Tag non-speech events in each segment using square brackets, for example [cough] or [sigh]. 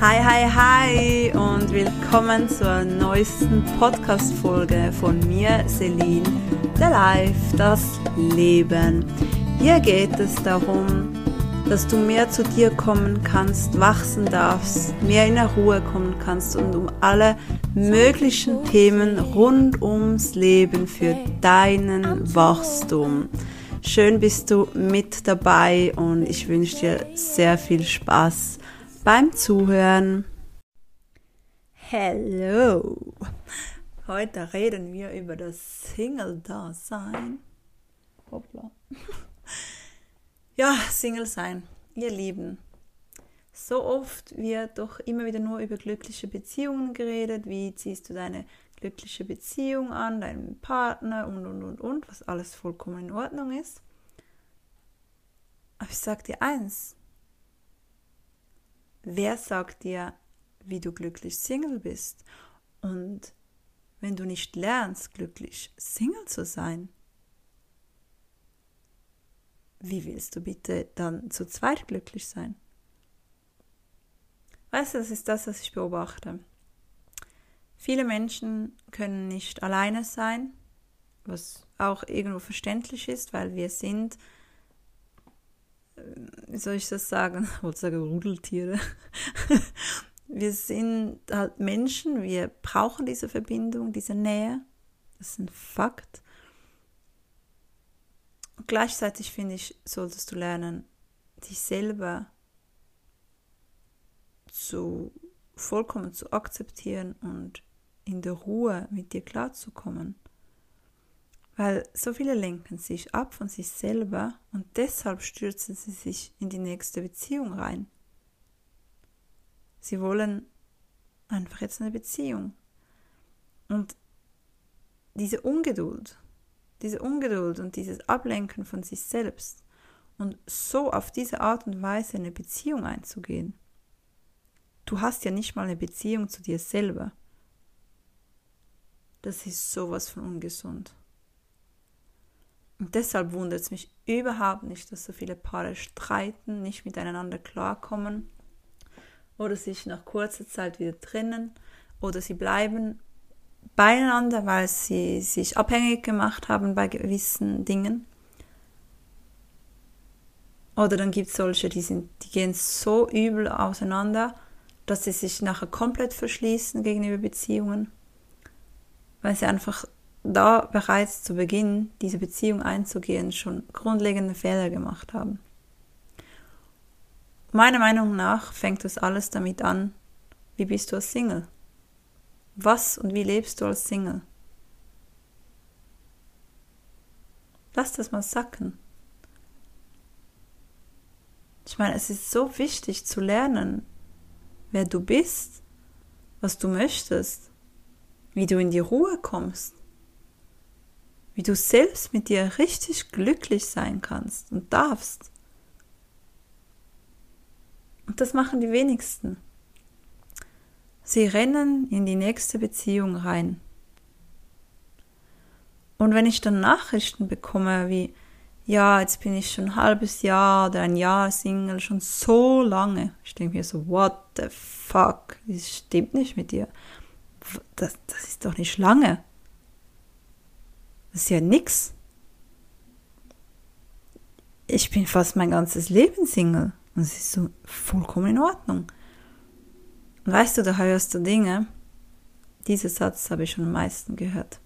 Hi, hi, hi und willkommen zur neuesten Podcast-Folge von mir, Celine, der Life, das Leben. Hier geht es darum, dass du mehr zu dir kommen kannst, wachsen darfst, mehr in der Ruhe kommen kannst und um alle möglichen Themen rund ums Leben für deinen Wachstum. Schön bist du mit dabei und ich wünsche dir sehr viel Spaß beim Zuhören. Hello! Heute reden wir über das Single-Dasein. Hoppla. [laughs] Ja, Single sein, ihr Lieben. So oft wird doch immer wieder nur über glückliche Beziehungen geredet. Wie ziehst du deine glückliche Beziehung an, deinen Partner und und und und, was alles vollkommen in Ordnung ist. Aber ich sag dir eins. Wer sagt dir, wie du glücklich Single bist? Und wenn du nicht lernst, glücklich Single zu sein, wie willst du bitte dann zu zweit glücklich sein? Weißt du, das ist das, was ich beobachte. Viele Menschen können nicht alleine sein, was auch irgendwo verständlich ist, weil wir sind, wie soll ich das sagen, ich [laughs] wollte sagen Rudeltiere. [laughs] wir sind halt Menschen, wir brauchen diese Verbindung, diese Nähe. Das ist ein Fakt. Und gleichzeitig finde ich, solltest du lernen, dich selber zu vollkommen zu akzeptieren und in der Ruhe mit dir klarzukommen. Weil so viele lenken sich ab von sich selber und deshalb stürzen sie sich in die nächste Beziehung rein. Sie wollen einfach jetzt eine Beziehung. Und diese Ungeduld, diese Ungeduld und dieses Ablenken von sich selbst und so auf diese Art und Weise eine Beziehung einzugehen. Du hast ja nicht mal eine Beziehung zu dir selber. Das ist sowas von ungesund. Und deshalb wundert es mich überhaupt nicht, dass so viele Paare streiten, nicht miteinander klarkommen oder sich nach kurzer Zeit wieder trennen oder sie bleiben beieinander, weil sie sich abhängig gemacht haben bei gewissen Dingen. Oder dann gibt es solche, die, sind, die gehen so übel auseinander, dass sie sich nachher komplett verschließen gegenüber Beziehungen weil sie einfach da bereits zu Beginn diese Beziehung einzugehen schon grundlegende Fehler gemacht haben. Meiner Meinung nach fängt das alles damit an, wie bist du als Single? Was und wie lebst du als Single? Lass das mal sacken. Ich meine, es ist so wichtig zu lernen, wer du bist, was du möchtest wie du in die Ruhe kommst, wie du selbst mit dir richtig glücklich sein kannst und darfst. Und das machen die wenigsten. Sie rennen in die nächste Beziehung rein. Und wenn ich dann Nachrichten bekomme wie, ja, jetzt bin ich schon ein halbes Jahr oder ein Jahr Single, schon so lange. Ich denke mir so, what the fuck? Das stimmt nicht mit dir das, das ist doch nicht lange. Ist ja nix. Ich bin fast mein ganzes Leben Single. Und es ist so vollkommen in Ordnung. Und weißt du, der höchste Dinge, dieser Satz habe ich schon am meisten gehört.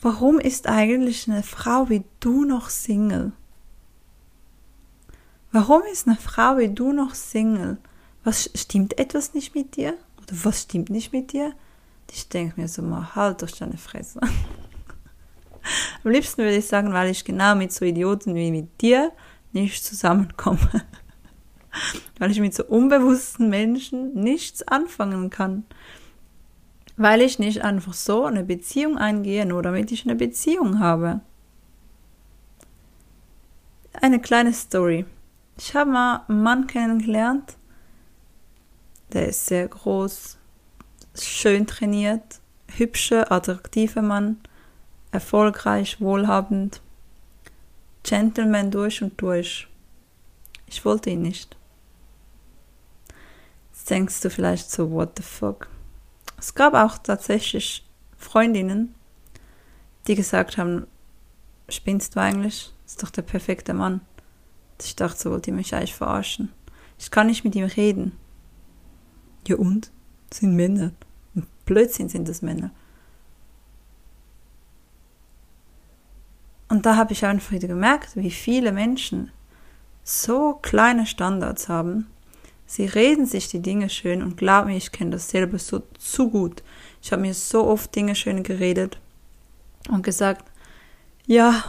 Warum ist eigentlich eine Frau wie du noch Single? Warum ist eine Frau wie du noch Single? Was stimmt etwas nicht mit dir? Oder was stimmt nicht mit dir? Ich denke mir so mal, halt doch deine Fresse. [laughs] Am liebsten würde ich sagen, weil ich genau mit so Idioten wie mit dir nicht zusammenkomme. [laughs] weil ich mit so unbewussten Menschen nichts anfangen kann. Weil ich nicht einfach so eine Beziehung eingehe, nur damit ich eine Beziehung habe. Eine kleine Story. Ich habe mal einen Mann kennengelernt, der ist sehr groß, schön trainiert, hübscher, attraktiver Mann, erfolgreich, wohlhabend, Gentleman durch und durch. Ich wollte ihn nicht. Jetzt denkst du vielleicht so, what the fuck? Es gab auch tatsächlich Freundinnen, die gesagt haben, spinnst du eigentlich? Das ist doch der perfekte Mann. Ich dachte, so wollte die mich eigentlich verarschen. Ich kann nicht mit ihm reden. Ja und? Das sind Männer. Blödsinn sind das Männer. Und da habe ich einfach wieder gemerkt, wie viele Menschen so kleine Standards haben. Sie reden sich die Dinge schön und glaub mir, ich kenne das selber so zu gut. Ich habe mir so oft Dinge schön geredet und gesagt, ja,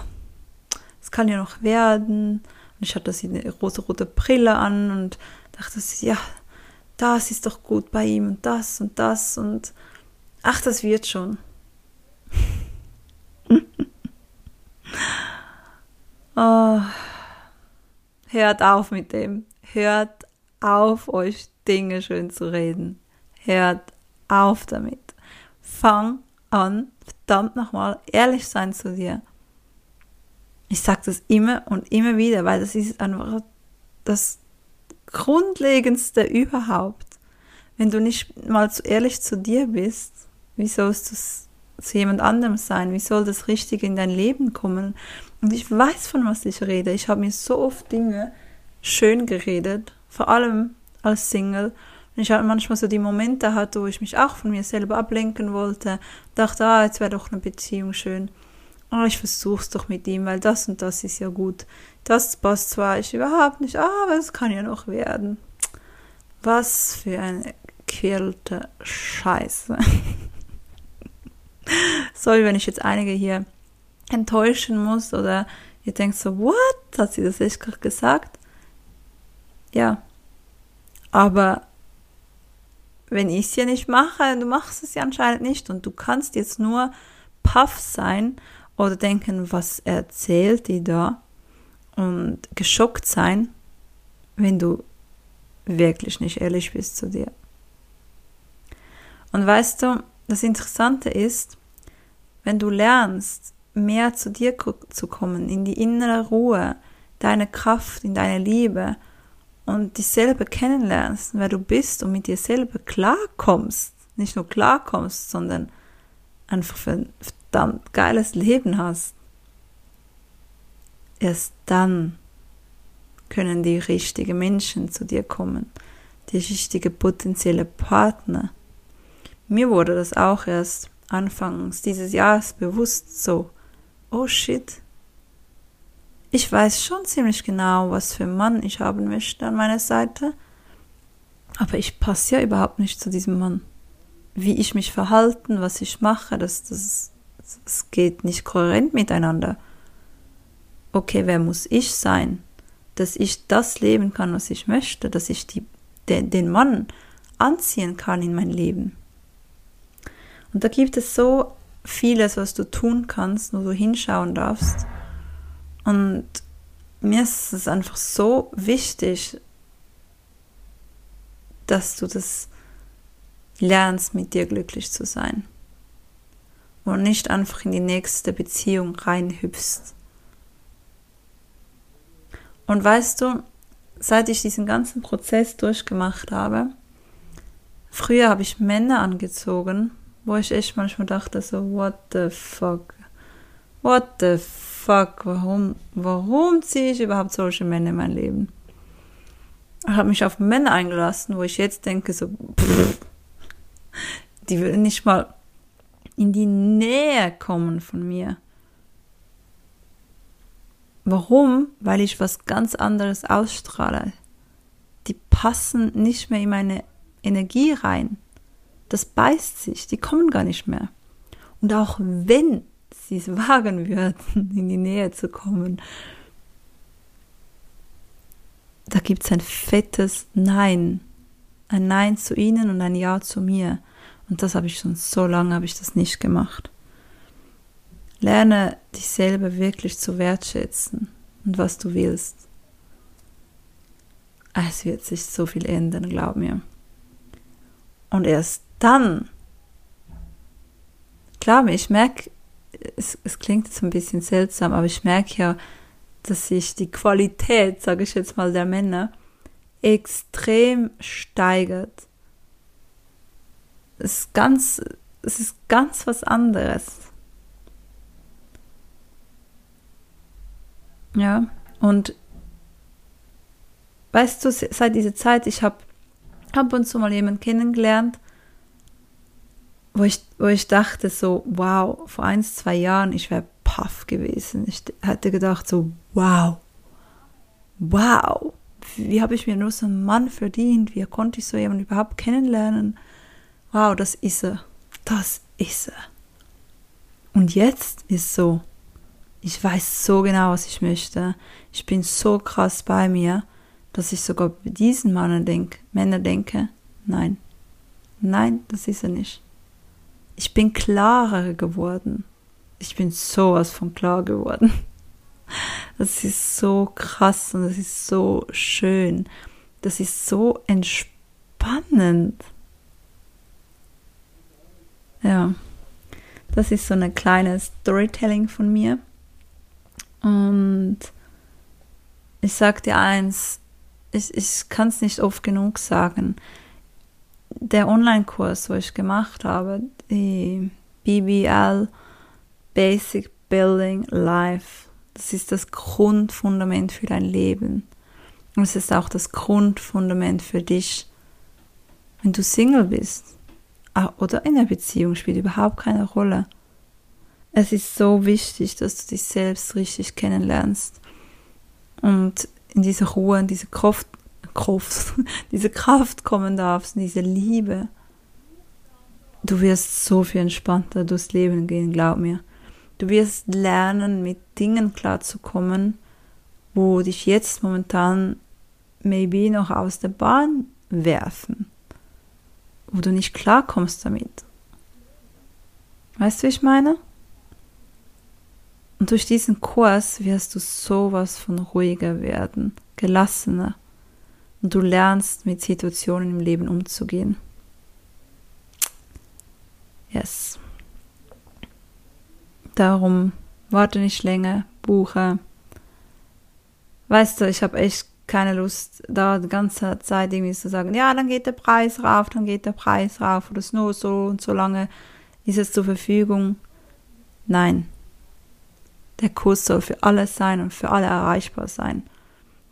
es kann ja noch werden. Und ich hatte eine rosa-rote Brille an und dachte, ja, das ist doch gut bei ihm und das und das und ach, das wird schon. [laughs] oh. Hört auf mit dem. Hört auf, euch Dinge schön zu reden. Hört auf damit. Fang an, verdammt nochmal, ehrlich sein zu dir. Ich sage das immer und immer wieder, weil das ist einfach das Grundlegendste überhaupt. Wenn du nicht mal zu ehrlich zu dir bist, wie sollst du zu jemand anderem sein? Wie soll das Richtige in dein Leben kommen? Und ich weiß, von was ich rede. Ich habe mir so oft Dinge schön geredet, vor allem als Single. Und ich hatte manchmal so die Momente hatte, wo ich mich auch von mir selber ablenken wollte, dachte, ah, jetzt wäre doch eine Beziehung schön. Aber ich versuch's doch mit ihm, weil das und das ist ja gut. Das passt zwar ich überhaupt nicht, aber es kann ja noch werden. Was für eine quälte Scheiße. [laughs] [laughs] Sorry, wenn ich jetzt einige hier enttäuschen muss oder ihr denkt so, what? Hat sie das echt gerade gesagt? Ja. Aber wenn ich es ja nicht mache, du machst es ja anscheinend nicht und du kannst jetzt nur paff sein oder denken, was erzählt die da und geschockt sein, wenn du wirklich nicht ehrlich bist zu dir. Und weißt du, das Interessante ist, wenn du lernst, mehr zu dir zu kommen, in die innere Ruhe, deine Kraft, in deine Liebe und dich selber kennenlernst, wer du bist und mit dir selber klarkommst, nicht nur klarkommst, sondern einfach ein verdammt geiles Leben hast, erst dann können die richtigen Menschen zu dir kommen, die richtige potenzielle Partner. Mir wurde das auch erst anfangs dieses Jahres bewusst so, oh shit, ich weiß schon ziemlich genau, was für einen Mann ich haben möchte an meiner Seite, aber ich passe ja überhaupt nicht zu diesem Mann. Wie ich mich verhalten, was ich mache, das, das, das geht nicht kohärent miteinander. Okay, wer muss ich sein, dass ich das leben kann, was ich möchte, dass ich die, den, den Mann anziehen kann in mein Leben? Und da gibt es so vieles, was du tun kannst, nur du hinschauen darfst. Und mir ist es einfach so wichtig, dass du das lernst, mit dir glücklich zu sein. Und nicht einfach in die nächste Beziehung reinhüpfst. Und weißt du, seit ich diesen ganzen Prozess durchgemacht habe, früher habe ich Männer angezogen, wo ich echt manchmal dachte, so, what the fuck? What the fuck? Warum, warum ziehe ich überhaupt solche Männer in mein Leben? Ich habe mich auf Männer eingelassen, wo ich jetzt denke, so, pff, die würden nicht mal in die Nähe kommen von mir. Warum? Weil ich was ganz anderes ausstrahle. Die passen nicht mehr in meine Energie rein das beißt sich, die kommen gar nicht mehr. Und auch wenn sie es wagen würden, [laughs] in die Nähe zu kommen, da gibt es ein fettes Nein. Ein Nein zu ihnen und ein Ja zu mir. Und das habe ich schon so lange, habe ich das nicht gemacht. Lerne dich selber wirklich zu wertschätzen und was du willst. Es wird sich so viel ändern, glaub mir. Und erst dann, klar, ich merke, es, es klingt jetzt ein bisschen seltsam, aber ich merke ja, dass sich die Qualität, sage ich jetzt mal, der Männer extrem steigert. es ist ganz, es ist ganz was anderes. Ja, und weißt du, seit dieser Zeit, ich habe ab und zu mal jemanden kennengelernt, wo ich, wo ich dachte so, wow, vor ein, zwei Jahren, ich wäre paff gewesen. Ich hätte gedacht so, wow, wow, wie habe ich mir nur so einen Mann verdient? Wie konnte ich so jemanden überhaupt kennenlernen? Wow, das ist er. Das ist er. Und jetzt ist so, ich weiß so genau, was ich möchte. Ich bin so krass bei mir, dass ich sogar bei diesen Männern denke, Männer denke, nein, nein, das ist er nicht. Ich bin klarer geworden. Ich bin sowas von klar geworden. Das ist so krass und das ist so schön. Das ist so entspannend. Ja, das ist so eine kleine Storytelling von mir. Und ich sag dir eins, ich, ich kann es nicht oft genug sagen. Der Online-Kurs, wo ich gemacht habe, die BBL Basic Building Life das ist das Grundfundament für dein Leben. Und es ist auch das Grundfundament für dich, wenn du Single bist. Ah, oder in einer Beziehung spielt überhaupt keine Rolle. Es ist so wichtig, dass du dich selbst richtig kennenlernst. Und in diese Ruhe, in diese Kraft, Kraft, [laughs] diese Kraft kommen darfst, diese Liebe. Du wirst so viel entspannter durchs Leben gehen, glaub mir. Du wirst lernen, mit Dingen klarzukommen, wo dich jetzt momentan maybe noch aus der Bahn werfen, wo du nicht klarkommst damit. Weißt du, wie ich meine? Und durch diesen Kurs wirst du sowas von ruhiger werden, gelassener. Und du lernst mit Situationen im Leben umzugehen. Yes. Darum warte nicht länger, buche. Weißt du, ich habe echt keine Lust, da die ganze Zeit irgendwie zu sagen, ja, dann geht der Preis rauf, dann geht der Preis rauf oder es nur so und so lange ist es zur Verfügung. Nein. Der Kurs soll für alle sein und für alle erreichbar sein.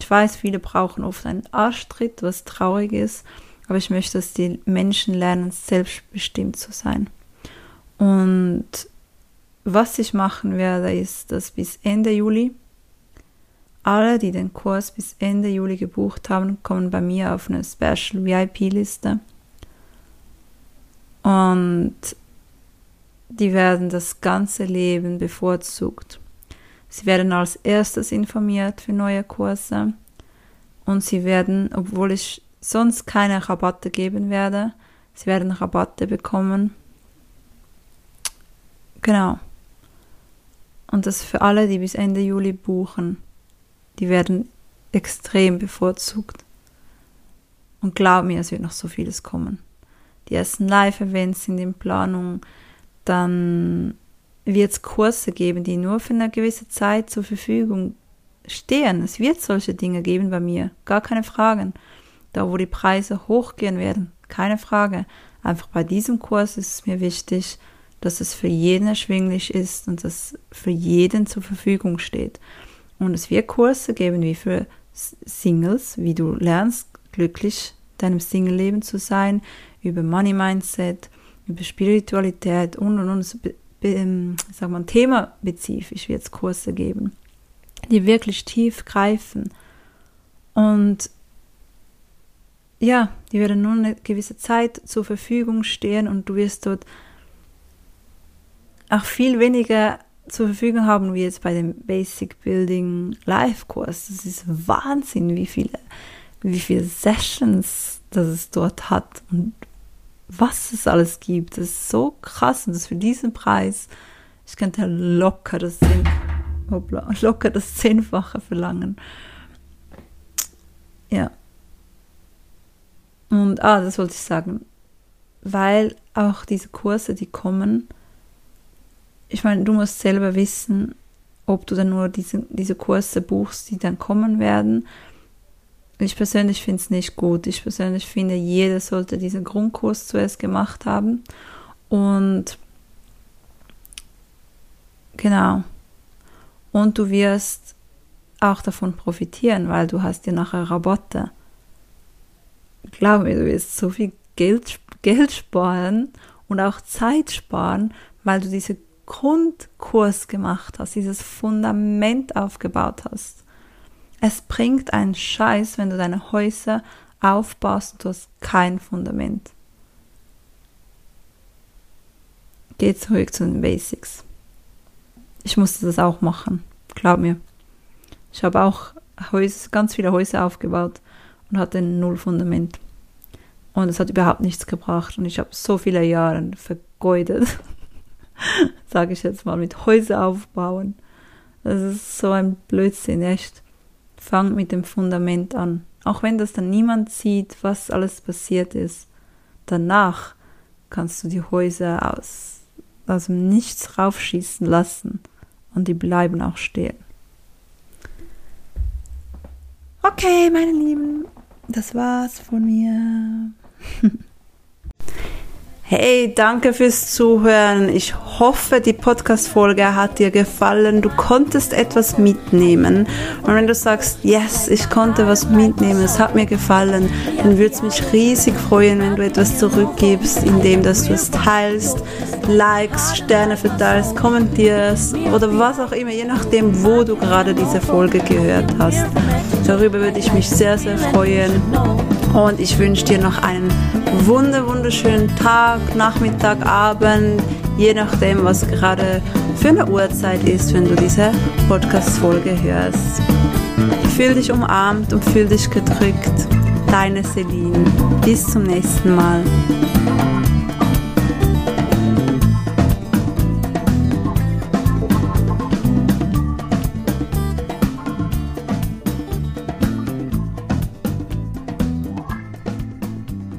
Ich weiß, viele brauchen oft einen Arschtritt, was traurig ist, aber ich möchte, dass die Menschen lernen, selbstbestimmt zu sein. Und was ich machen werde, ist, dass bis Ende Juli alle, die den Kurs bis Ende Juli gebucht haben, kommen bei mir auf eine Special VIP-Liste. Und die werden das ganze Leben bevorzugt. Sie werden als erstes informiert für neue Kurse und sie werden, obwohl ich sonst keine Rabatte geben werde, sie werden Rabatte bekommen. Genau. Und das für alle, die bis Ende Juli buchen. Die werden extrem bevorzugt. Und glaub mir, es wird noch so vieles kommen. Die ersten Live-Events sind in Planung. Dann wird es Kurse geben, die nur für eine gewisse Zeit zur Verfügung stehen. Es wird solche Dinge geben bei mir, gar keine Fragen. Da, wo die Preise hochgehen werden, keine Frage. Einfach bei diesem Kurs ist es mir wichtig, dass es für jeden erschwinglich ist und dass für jeden zur Verfügung steht. Und es wird Kurse geben wie für Singles, wie du lernst, glücklich deinem Single-Leben zu sein, über Money Mindset, über Spiritualität und und und. Ähm, sag mal, themaspezifisch wird es Kurse geben, die wirklich tief greifen. Und ja, die werden nur eine gewisse Zeit zur Verfügung stehen und du wirst dort auch viel weniger zur Verfügung haben wie jetzt bei dem Basic Building Live Kurs. Das ist Wahnsinn, wie viele, wie viele Sessions das es dort hat und was es alles gibt. Das ist so krass und das für diesen Preis, ich könnte locker das, Zehn, hoppla, [laughs] locker das Zehnfache verlangen. Ja. Und, ah, das wollte ich sagen. Weil auch diese Kurse, die kommen, ich meine, du musst selber wissen, ob du dann nur diese, diese Kurse buchst, die dann kommen werden. Ich persönlich finde es nicht gut. Ich persönlich finde, jeder sollte diesen Grundkurs zuerst gemacht haben. Und genau. Und du wirst auch davon profitieren, weil du hast ja nachher Rabatte. Glaub mir, du wirst so viel Geld, Geld sparen und auch Zeit sparen, weil du diesen Grundkurs gemacht hast, dieses Fundament aufgebaut hast. Es bringt einen Scheiß, wenn du deine Häuser aufbaust und du hast kein Fundament. Geh zurück zu den Basics. Ich musste das auch machen, glaub mir. Ich habe auch Häuser, ganz viele Häuser aufgebaut und hatte null Fundament. Und es hat überhaupt nichts gebracht. Und ich habe so viele Jahre vergeudet, [laughs] sage ich jetzt mal, mit Häuser aufbauen. Das ist so ein Blödsinn, echt. Fang mit dem Fundament an. Auch wenn das dann niemand sieht, was alles passiert ist. Danach kannst du die Häuser aus, aus dem Nichts raufschießen lassen. Und die bleiben auch stehen. Okay, meine Lieben, das war's von mir. [laughs] Hey, danke fürs Zuhören. Ich hoffe, die Podcast-Folge hat dir gefallen. Du konntest etwas mitnehmen. Und wenn du sagst, yes, ich konnte was mitnehmen, es hat mir gefallen, dann würde es mich riesig freuen, wenn du etwas zurückgibst, indem dass du es teilst, likes, Sterne verteilst, kommentierst oder was auch immer, je nachdem, wo du gerade diese Folge gehört hast. Darüber würde ich mich sehr, sehr freuen. Und ich wünsche dir noch einen wunder, wunderschönen Tag, Nachmittag, Abend, je nachdem, was gerade für eine Uhrzeit ist, wenn du diese Podcast-Folge hörst. Fühl dich umarmt und fühl dich gedrückt. Deine Celine. Bis zum nächsten Mal.